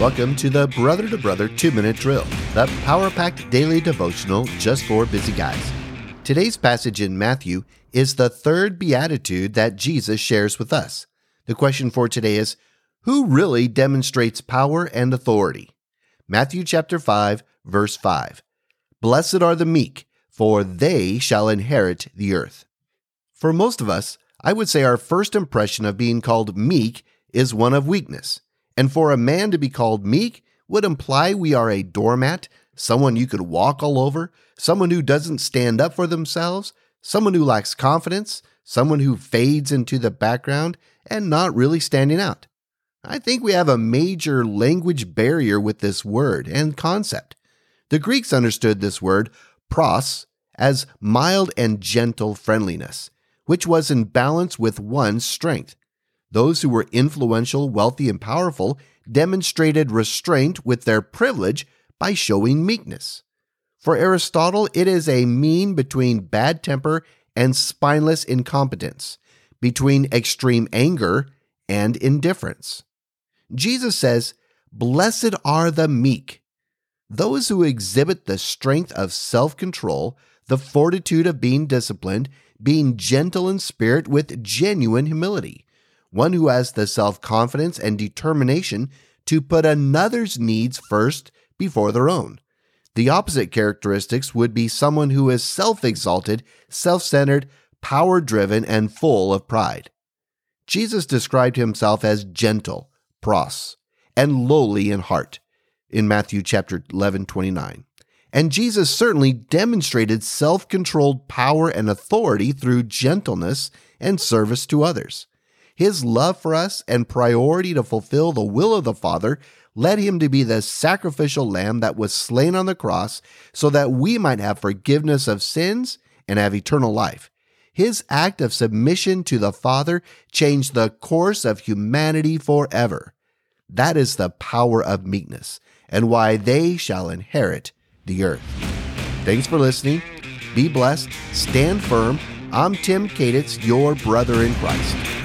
Welcome to the Brother to Brother 2 Minute Drill, the power packed daily devotional just for busy guys. Today's passage in Matthew is the third beatitude that Jesus shares with us. The question for today is Who really demonstrates power and authority? Matthew chapter 5, verse 5. Blessed are the meek, for they shall inherit the earth. For most of us, I would say our first impression of being called meek is one of weakness. And for a man to be called meek would imply we are a doormat, someone you could walk all over, someone who doesn't stand up for themselves, someone who lacks confidence, someone who fades into the background and not really standing out. I think we have a major language barrier with this word and concept. The Greeks understood this word, praus, as mild and gentle friendliness, which was in balance with one's strength. Those who were influential, wealthy, and powerful demonstrated restraint with their privilege by showing meekness. For Aristotle, it is a mean between bad temper and spineless incompetence, between extreme anger and indifference. Jesus says, Blessed are the meek, those who exhibit the strength of self control, the fortitude of being disciplined, being gentle in spirit with genuine humility, one who has the self confidence and determination to put another's needs first before their own. The opposite characteristics would be someone who is self exalted, self centered, power driven, and full of pride. Jesus described himself as gentle, praus, and lowly in heart in Matthew chapter 11, 29. And Jesus certainly demonstrated self controlled power and authority through gentleness and service to others. His love for us and priority to fulfill the will of the Father led him to be the sacrificial lamb that was slain on the cross so that we might have forgiveness of sins and have eternal life. His act of submission to the Father changed the course of humanity forever. That is the power of meekness and why they shall inherit the earth. Thanks for listening. Be blessed. Stand firm. I'm Tim Kaditz, your brother in Christ.